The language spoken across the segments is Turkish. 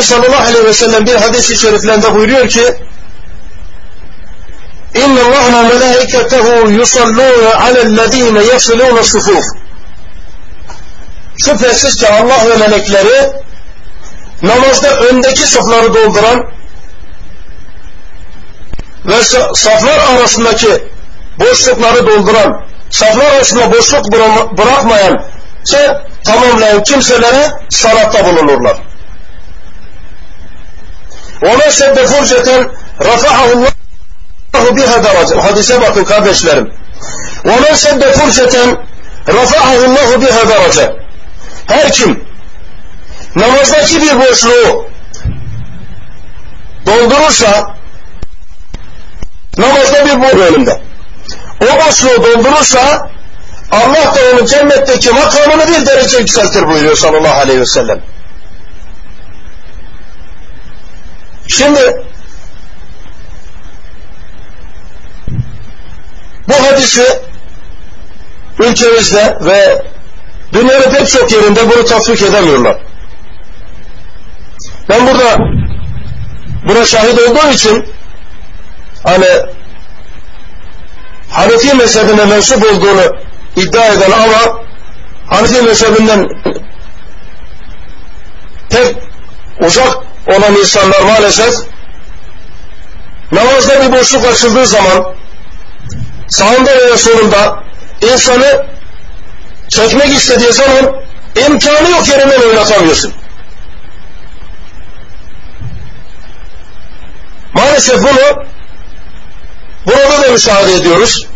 sallallahu aleyhi ve sellem bir hadis-i şeriflerinde buyuruyor ki İnne Allah ve melaiketehu yusallûne alellezîne yasilûne sufuf Şüphesiz ki Allah ve melekleri namazda öndeki safları dolduran ve saflar arasındaki boşlukları dolduran, saflar arasında boşluk bırakmayan, tamamlayan kimselere salatta bulunurlar. وَمَا سَدَّ فُرْجَةً رَفَعَهُ اللّٰهُ بِهَا دَرَجَ Hadise bakın kardeşlerim. وَمَا سَدَّ فُرْجَةً رَفَعَهُ اللّٰهُ بِهَا دَرَجَ Her kim namazdaki bir boşluğu doldurursa namazda bir boşluğu önünde. O boşluğu doldurursa Allah da onun cennetteki makamını bir derece yükseltir buyuruyor sallallahu aleyhi ve sellem. Şimdi bu hadisi ülkemizde ve dünyanın pek çok yerinde bunu tatbik edemiyorlar. Ben burada buna şahit olduğum için hani Hanefi mezhebine mensup olduğunu iddia eden ama Hanefi mezhebinden pek uzak olan insanlar maalesef namazda bir boşluk açıldığı zaman sağında veya solunda insanı çekmek istediği zaman imkanı yok yerinden oynatamıyorsun. Maalesef bunu burada da müşahede ediyoruz.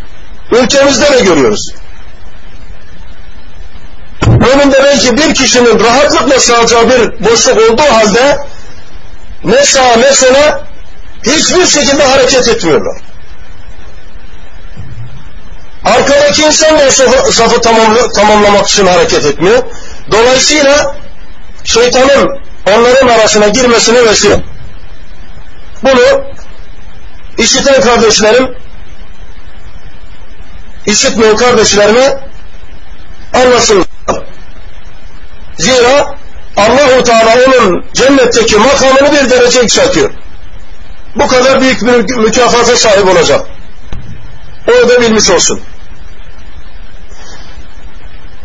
Ülkemizde de görüyoruz. Önünde belki bir kişinin rahatlıkla sığacağı bir boşluk olduğu halde ne sağa ne sola hiçbir şekilde hareket etmiyorlar. Arkadaki insan da safı, safı tamamla, tamamlamak için hareket etmiyor. Dolayısıyla şeytanın onların arasına girmesine vesile. Bunu işiten kardeşlerim işitmeyen kardeşlerime anlasınlar. Zira Allahu Teala onun cennetteki makamını bir derece yükseltiyor. Bu kadar büyük bir mükafata sahip olacak. O da bilmiş olsun.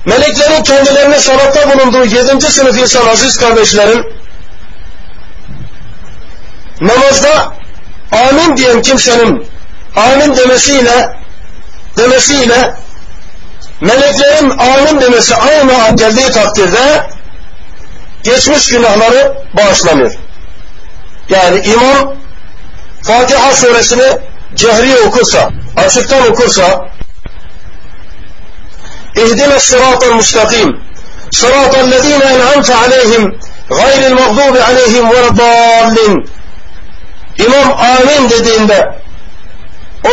Meleklerin kendilerine salatta bulunduğu yedinci sınıf insan aziz kardeşlerim namazda amin diyen kimsenin amin demesiyle demesiyle meleklerin amin demesi aynı geldiği takdirde geçmiş günahları bağışlanıyor. Yani imam Fatiha suresini cehri okursa, açıktan okursa İhdine sıratel müstakim sıratel lezine en'amte aleyhim gayril mağdubi aleyhim ve dallin İmam amin dediğinde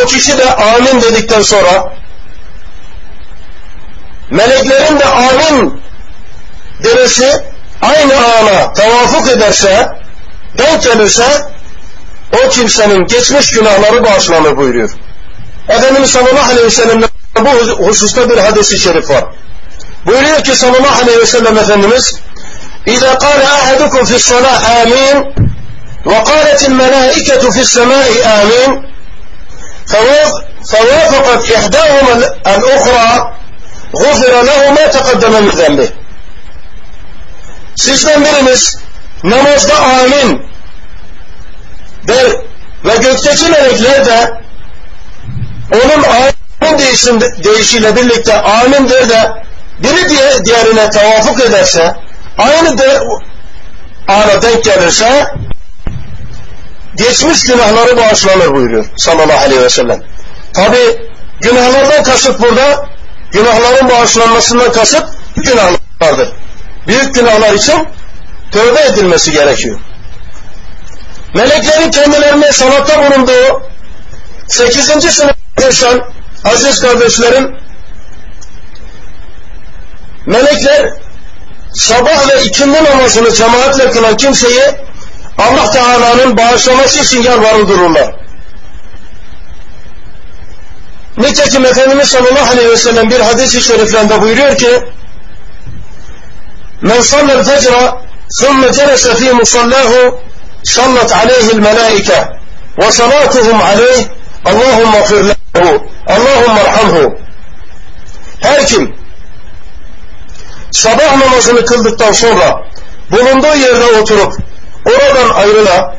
o kişi de amin dedikten sonra meleklerin de amin demesi aynı ana tevafuk ederse denk gelirse o kimsenin geçmiş günahları bağışlanır buyuruyor. Efendimiz sallallahu aleyhi ve sellem'den bu hususta bir hadisi şerif var. Buyuruyor ki sallallahu aleyhi ve sellem Efendimiz İzâ kâle ahadukum fissalâh âmin ve kâletil melâiketu fissemâi âmin فوافقت إحداهما الأخرى غفر له ما تقدم من ذنبه Sizden biriniz namazda amin der ve gökteki melekler de onun amin değişim, değişiyle birlikte amin der de biri diye, diğerine tevafuk ederse aynı de ana denk gelirse geçmiş günahları bağışlanır buyuruyor sallallahu aleyhi ve sellem. Tabi günahlardan kasıt burada günahların bağışlanmasından kasıt günahlardır. Büyük günahlar için tövbe edilmesi gerekiyor. Meleklerin kendilerine sanatta bulunduğu 8. sınıf insan aziz kardeşlerim melekler sabah ve ikindi namazını cemaatle kılan kimseyi Allah Teala'nın bağışlaması için yalvarır dururlar. Nitekim Efendimiz sallallahu aleyhi ve sellem bir hadis-i şeriflerinde buyuruyor ki Men sallel fecra thumme celese fi musallahu sallat aleyhil melaike ve salatuhum aleyh Allahümme firlehu Allahümme arhamhu her kim sabah namazını kıldıktan sonra bulunduğu yerde oturup oradan ayrıla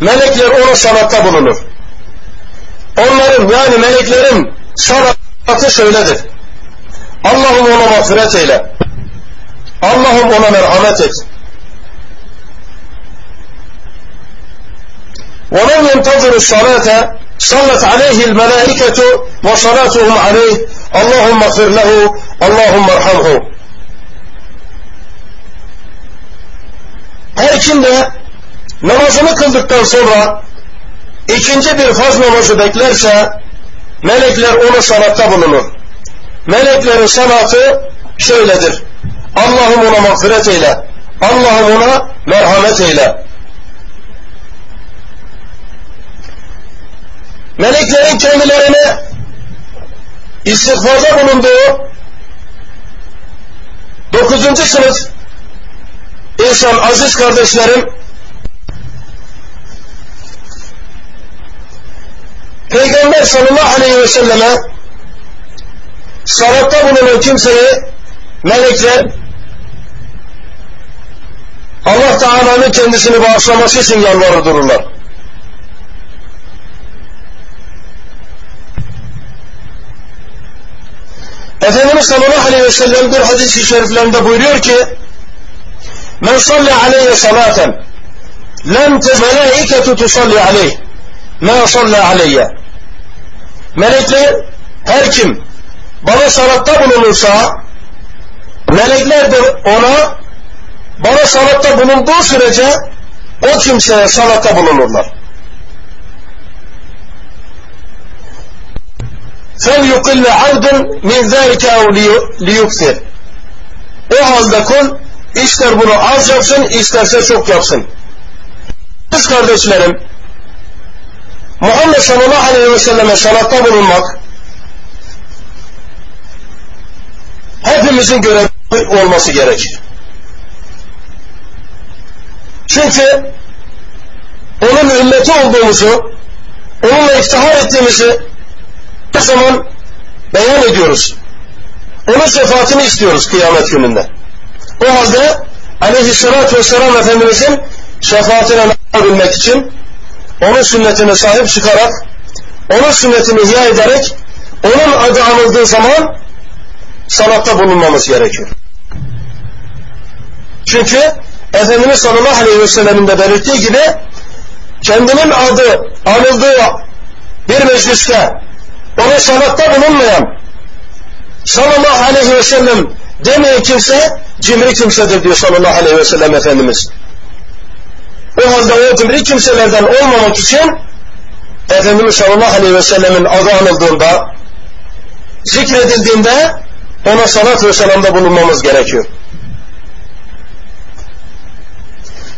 melekler ona salatta bulunur. Onların yani meleklerin salatı şöyledir. Allah'ım ona mağfiret eyle. Allah'ım ona merhamet et. ومن ينتظر الصلاة صلت عليه الملائكة وصلاتهم عليه اللهم اغفر له اللهم ارحمه Her kim de namazını kıldıktan sonra ikinci bir faz namazı beklerse melekler ona sanatta bulunur. Meleklerin sanatı şöyledir. Allah'ım ona mağfiret eyle. Allah'ım ona merhamet eyle. Meleklerin kendilerine istiğfarda bulunduğu dokuzuncu sınıf insan aziz kardeşlerim Peygamber sallallahu aleyhi ve selleme salatta bulunan kimseyi melekler Allah Teala'nın kendisini bağışlaması için yalvarır dururlar. Efendimiz sallallahu aleyhi ve sellem bir hadis-i şeriflerinde buyuruyor ki Men salli aleyhe salaten lem te melaiketu tusalli aleyh ma salli aleyye Melekler her kim bana salatta bulunursa melekler de ona bana salatta bulunduğu sürece o kimseye salatta bulunurlar. فَلْيُقِلَّ عَوْدٌ مِنْ ذَٰلِكَ اَوْ لِيُكْثِرْ O halde kul ister bunu az yapsın isterse çok yapsın. Kız kardeşlerim Muhammed sallallahu aleyhi ve selleme salatta bulunmak hepimizin görevi olması gerekir. Çünkü onun ümmeti olduğumuzu, onunla iftihar ettiğimizi her zaman beyan ediyoruz. Onun şefaatini istiyoruz kıyamet gününde. O halde aleyhissalatü vesselam Efendimizin şefaatine nail için onun sünnetine sahip çıkarak onun sünnetini ihya ederek onun adı anıldığı zaman sanatta bulunmamız gerekiyor. Çünkü Efendimiz sallallahu aleyhi ve sellemin de belirttiği gibi kendinin adı anıldığı bir mecliste ona sanatta bulunmayan sallallahu aleyhi ve sellem demeyen kimse cimri kimsedir diyor sallallahu aleyhi ve sellem Efendimiz. O halde o cimri kimselerden olmamak için Efendimiz sallallahu aleyhi ve sellemin adı anıldığında zikredildiğinde ona salat ve selamda bulunmamız gerekiyor.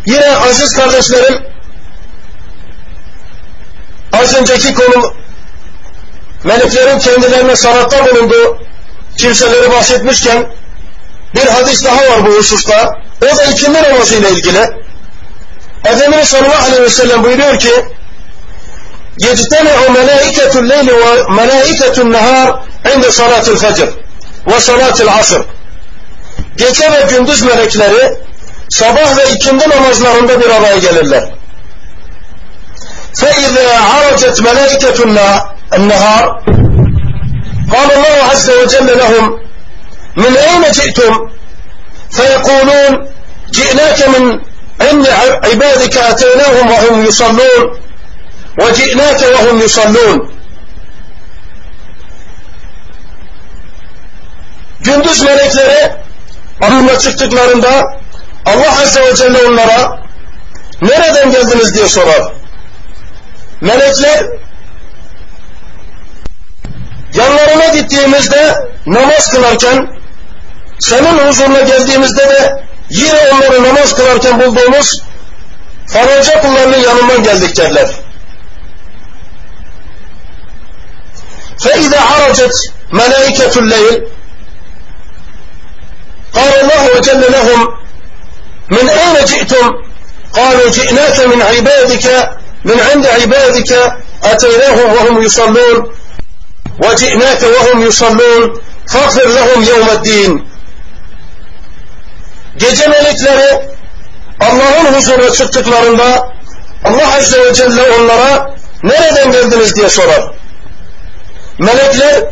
Yine aziz kardeşlerim az önceki konu meleklerin kendilerine sanatta bulunduğu kimseleri bahsetmişken bir hadis daha var bu hususta. O da ikindi namazı ile ilgili. Efendimiz sallallahu aleyhi ve sellem buyuruyor ki يجتمع ملائكة الليل وملائكة النهار عند صلاة الفجر وصلاة العصر Gece ve gündüz melekleri sabah ve ikindi namazlarında bir araya gelirler. فَإِذَا عَرَجَتْ مَلَائِكَةُ النَّهَارِ قال الله عز وجل لهم من أين جئتم فيقولون جئناك من عند عبادك أتيناهم وهم يصلون وجئناك وهم يصلون Gündüz melekleri Arınma çıktıklarında Allah Azze ve Celle onlara nereden geldiniz diye sorar. Melekler yanlarına gittiğimizde namaz kılarken senin huzuruna geldiğimizde de yine onları namaz kılarken bulduğumuz falanca kullarının yanından geldik derler. فَاِذَا عَرَجَتْ مَلَائِكَةُ اللَّيْلِ قال الله جل لهم من أين جئتم قالوا جئناك من عبادك من عند عبادك أتيناهم وهم يصلون وجئناك وهم يصلون فاغفر لهم يوم الدين Gece melekleri Allah'ın huzuruna çıktıklarında Allah Azze ve Celle onlara nereden geldiniz diye sorar. Melekler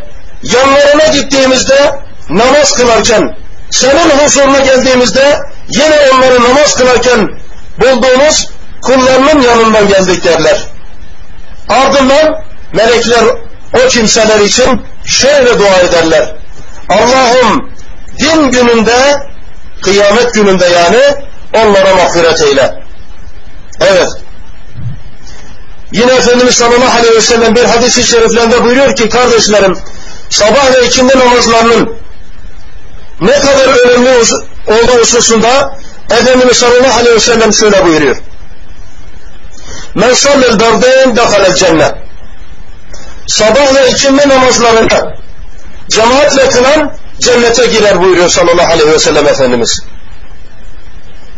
yanlarına gittiğimizde namaz kılarken, senin huzuruna geldiğimizde yine onları namaz kılarken bulduğumuz kullarının yanından geldik derler. Ardından melekler o kimseler için şöyle dua ederler. Allah'ım din gününde, kıyamet gününde yani onlara mağfiret eyle. Evet. Yine Efendimiz sallallahu aleyhi ve sellem bir hadis-i şeriflerinde buyuruyor ki kardeşlerim sabah ve ikindi namazlarının ne kadar önemli olduğu hususunda Efendimiz sallallahu aleyhi ve sellem şöyle buyuruyor. Men sallel dardayn dehalel cennet. Sabah ve ikindi namazlarında cemaatle kılan cennete girer buyuruyor sallallahu aleyhi ve sellem Efendimiz.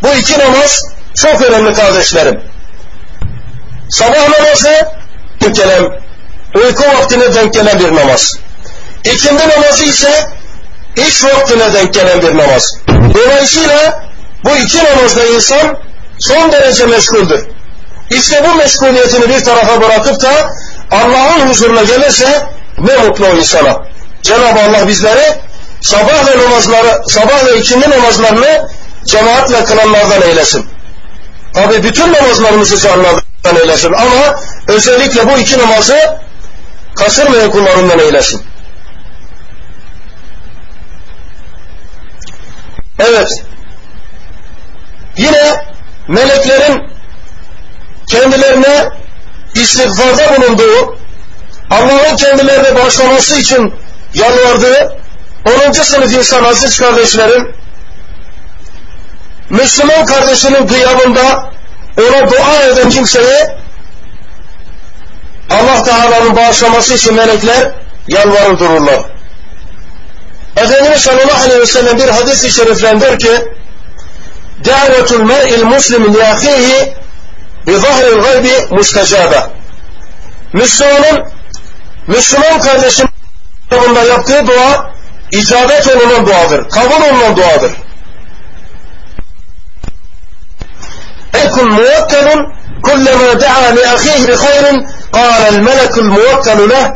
Bu iki namaz çok önemli kardeşlerim. Sabah namazı denk gelen, uyku vaktine denk gelen bir namaz. İkindi namazı ise iş vaktine denk gelen bir namaz. Dolayısıyla bu iki namazda insan son derece meşguldür. İşte bu meşguliyetini bir tarafa bırakıp da Allah'ın huzuruna gelirse ne mutlu o insana. Cenab-ı Allah bizleri sabah ve namazları, sabah ve ikindi namazlarını cemaatle kılanlardan eylesin. Tabi bütün namazlarımızı canlardan eylesin ama özellikle bu iki namazı kasırmayan kullarından eylesin. Evet. Yine meleklerin kendilerine istiğfarda bulunduğu, Allah'ın kendilerine bağışlaması için yalvardığı 10. sınıf insan aziz kardeşlerim Müslüman kardeşinin gıyabında ona dua eden kimseye Allah Teala'nın bağışlaması için melekler yalvarır dururlar. Efendimiz sallallahu aleyhi ve sellem bir hadis-i şeriflendir ki davetul mer'il muslim li ahihi bi zahril gaybi mustecabe Müslümanın Müslüman kardeşinin yaptığı dua icabet olunan duadır. Kabul olunan duadır. ملك موكل كلما دعا لأخيه بخير قال الملك الموكل له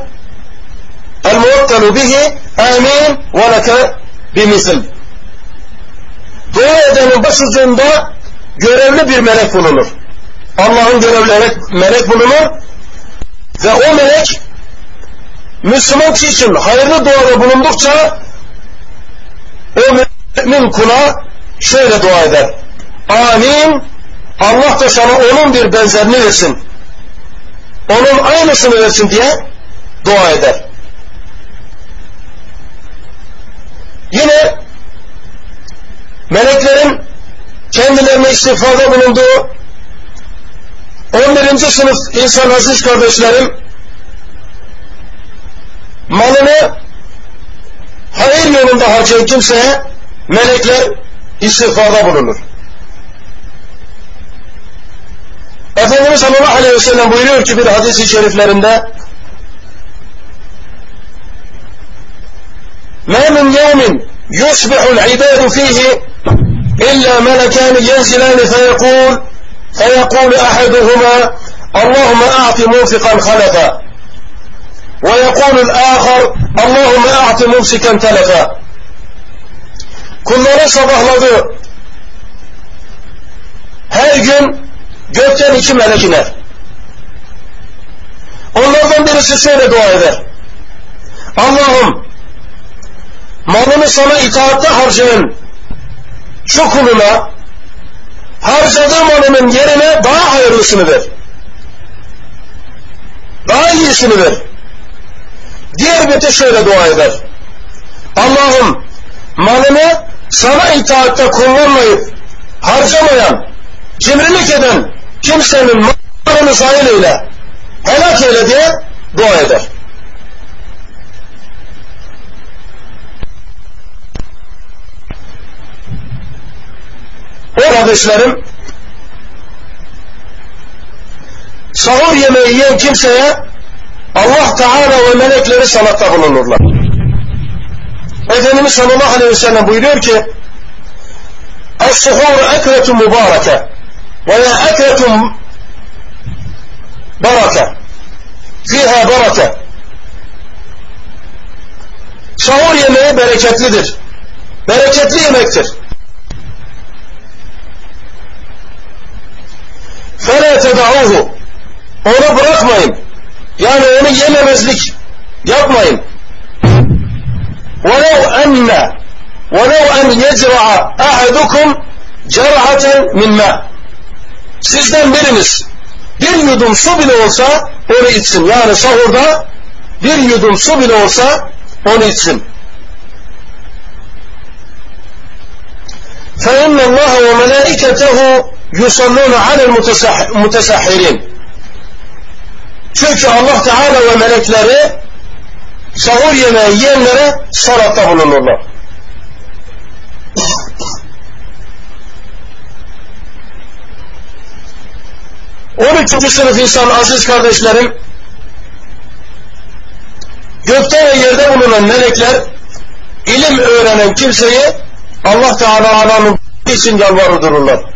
El muvakkalu bihi amin ve leke bimisl. Dua edenin başucunda görevli bir melek bulunur. Allah'ın görevli melek bulunur ve o melek Müslüman kişi için hayırlı duada bulundukça o mümin kula şöyle dua eder. Amin. Allah da sana onun bir benzerini versin. Onun aynısını versin diye dua eder. Yine meleklerin kendilerine istiğfarda bulunduğu 11. sınıf insan aziz kardeşlerim malını hayır yolunda harcayan kimseye melekler istiğfarda bulunur. Efendimiz sallallahu aleyhi ve sellem buyuruyor ki bir hadis-i şeriflerinde ما من يوم يصبح العباد فيه إلا ملكان ينزلان فيقول فيقول أحدهما اللهم أعط موفقا خلفا ويقول الآخر اللهم أعط ممسكا تلفا Kullara sabahladı. Her gün gökten iki melek iner. Onlardan birisi şöyle dua eder. Allah'ım malını sana itaatte harcayan şu kuluna harcadığı malının yerine daha hayırlısını ver. Daha iyisini ver. Diğer bete şöyle dua eder. Allah'ım malını sana itaatte kullanmayıp harcamayan, cimrilik eden kimsenin malını zayin eyle, helak eyle diye dua eder. O kardeşlerim sahur yemeği yiyen kimseye Allah Teala ve melekleri salatta bulunurlar. Efendimiz sallallahu aleyhi ve sellem buyuruyor ki Es-suhur ekretun mübareke veya ekretun barake fiha barake Sahur yemeği bereketlidir. Bereketli yemektir. فَلَا تَدَعُوهُ Onu bırakmayın. Yani onu yememezlik yapmayın. وَلَوْ أَنَّ وَلَوْ أَنْ يَزْرَعَ أَحَدُكُمْ جَرْعَةً مِنْ مَا Sizden biriniz bir yudum su bile olsa onu içsin. Yani sahurda bir yudum su bile olsa onu içsin. فَاِنَّ اللّٰهَ وَمَلَائِكَتَهُ yusallûne alel mutesahhirin. Çünkü Allah Teala ve melekleri sahur yemeği yiyenlere salatta bulunurlar. On üçüncü sınıf insan aziz kardeşlerim gökte ve yerde bulunan melekler ilim öğrenen kimseyi Allah Teala'nın için yalvarırlar.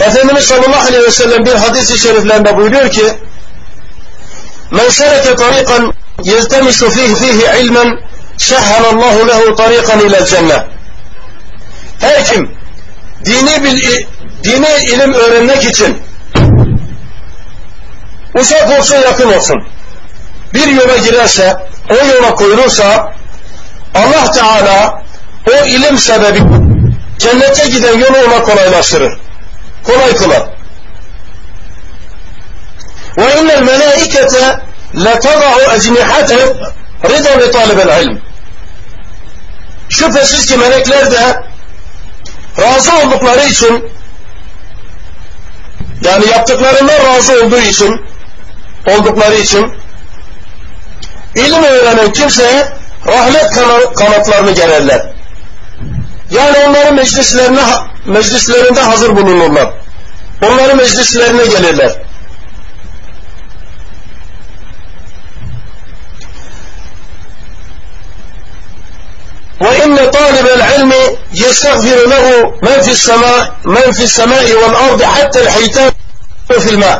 Efendimiz sallallahu aleyhi ve sellem bir hadis-i şeriflerinde buyuruyor ki Men sereke tariqan yeltemisu fihi fihi ilmen sehhalallahu lehu tariqan ilel cennet. Her kim dini, bil, dini ilim öğrenmek için uzak olsun yakın olsun bir yola girerse o yola koyulursa Allah Teala o ilim sebebi cennete giden yolu ona kolaylaştırır. Kolay kılar. Ve innel melaikete letada'u ecnihatehum rida li talibel ilm. Şüphesiz ki melekler de razı oldukları için yani yaptıklarından razı olduğu için oldukları için ilim öğrenen kimseye rahmet kanatlarını gererler. Yani onların meclislerine, meclislerinde hazır bulunurlar. Onların meclislerine gelirler. وإن طالب العلم يستغفر له من في السماء من في السماء والأرض حتى الحيتان في الماء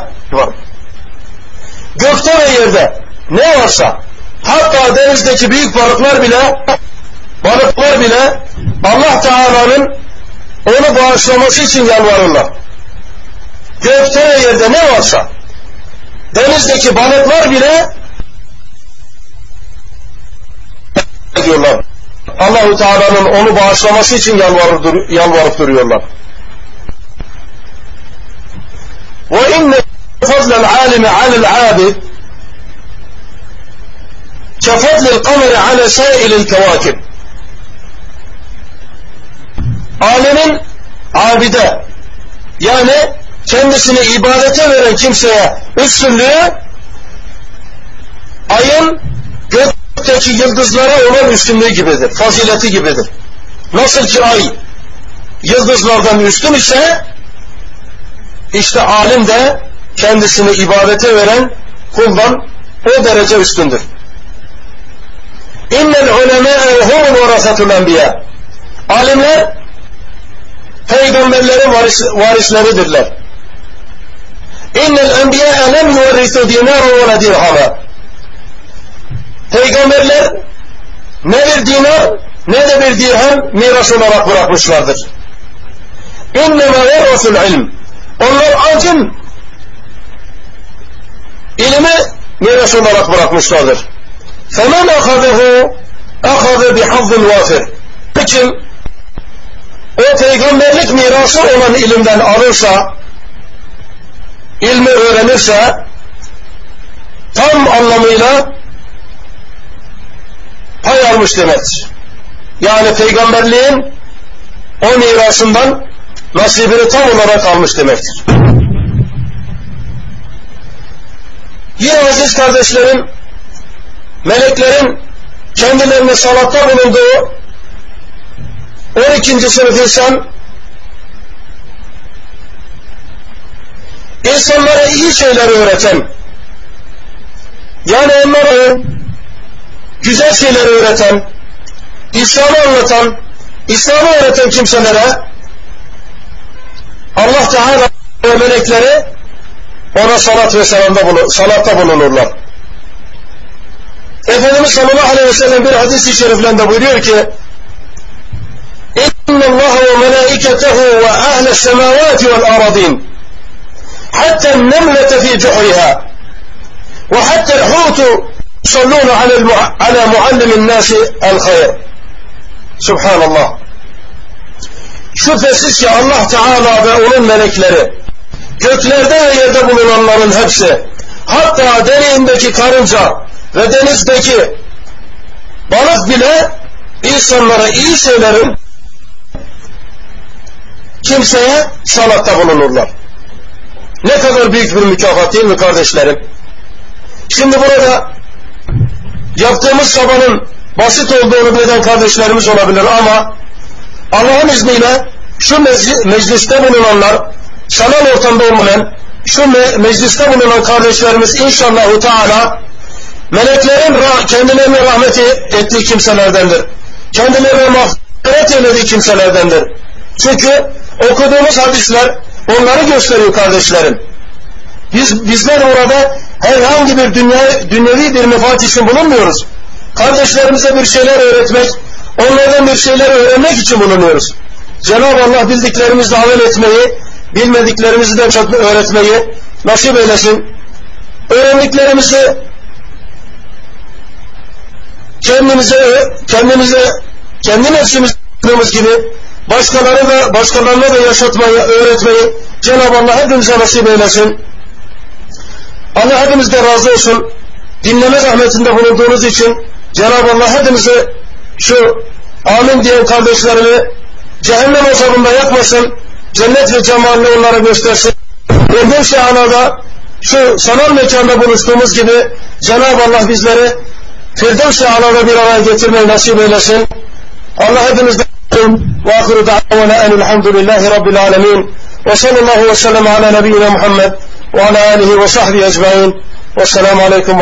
gökte ve yerde ne varsa hatta denizdeki büyük balıklar bile balıklar bile Allah Teala'nın onu bağışlaması için yalvarırlar. Gökte ve yerde ne varsa denizdeki balıklar bile diyorlar. Allahu Teala'nın onu bağışlaması için yalvarıp, yalvarıp duruyorlar. Ve inne fadlel alimi alel abid kefadlil kameri ale sailil kevakib alemin abide yani kendisini ibadete veren kimseye üstünlüğü ayın gökteki yıldızlara olan üstünlüğü gibidir. Fazileti gibidir. Nasıl ki ay yıldızlardan üstün ise işte alim de kendisini ibadete veren kuldan o derece üstündür. İnnel ulemâ'e humul varasatul enbiya. Alimler peygamberlerin varis, varisleridirler. İnnel enbiya lem yuverrisu dinara ve la dirhama. Peygamberler ne bir dinar ne de bir dirhem miras olarak bırakmışlardır. İnnemâ yerrasul ilm. Onlar acın ilimi miras olarak bırakmışlardır. Femen akadehu akadı bihazzın vafir. Kim o peygamberlik mirası olan ilimden alırsa ilmi öğrenirse, tam anlamıyla pay almış demektir. Yani peygamberliğin o mirasından nasibini tam olarak almış demektir. Yine aziz kardeşlerim, meleklerin kendilerine salatta bulunduğu 12. sınıf insan insanlara iyi şeyler öğreten yani onlara güzel şeyler öğreten İslam'ı anlatan İslam'ı öğreten kimselere Allah Teala ve melekleri ona salat ve selamda bulun, salatta bulunurlar. Efendimiz sallallahu aleyhi ve sellem bir hadis-i şeriflerinde buyuruyor ki İnna Allah ve melaiketehu ve ahle aradin hatta nemlete fi cuhriha ve hatta el-hutu yusalluna ala muallimin nasi el-hayr. Subhanallah. Şüphesiz ki Allah Teala ve onun melekleri göklerde ve yerde bulunanların hepsi hatta deniğindeki karınca ve denizdeki balık bile insanlara iyi şeylerin kimseye salatta bulunurlar. Ne kadar büyük bir mükafat değil mi kardeşlerim? Şimdi burada yaptığımız çabanın basit olduğunu bilen kardeşlerimiz olabilir ama Allah'ın izniyle şu mecliste bulunanlar sanal ortamda olmayan şu me mecliste bulunan kardeşlerimiz inşallahu teala meleklerin kendilerine rahmet ettiği kimselerdendir. Kendilerine mağfiret eylediği kimselerdendir. Çünkü okuduğumuz hadisler onları gösteriyor kardeşlerim. Biz bizler orada herhangi bir dünya, dünyevi bir menfaat için bulunmuyoruz. Kardeşlerimize bir şeyler öğretmek, onlardan bir şeyler öğrenmek için bulunuyoruz. Cenab-ı Allah bildiklerimizle amel etmeyi, bilmediklerimizi de öğretmeyi nasip eylesin. Öğrendiklerimizi kendimize kendimize kendi nefsimiz gibi başkaları da başkalarına da yaşatmayı, öğretmeyi Cenab-ı Allah hepimize nasip eylesin. Allah hepimizde razı olsun. Dinleme rahmetinde bulunduğunuz için Cenab-ı Allah hepimizi şu amin diyen kardeşlerimi cehennem azabında yakmasın, cennet ve cemalini onlara göstersin. Firdevs-i Ala'da şu sanal mekanda buluştuğumuz gibi Cenab-ı Allah bizleri Firdevs-i bir araya getirmeyi nasip eylesin. Allah hepimizden ve ahiru da'vana enilhamdülillahi rabbil alemin ve sallallahu ve sellem ala nebiyyina Muhammed ve ala alihi ve sahbihi ecmain ve selamu aleyküm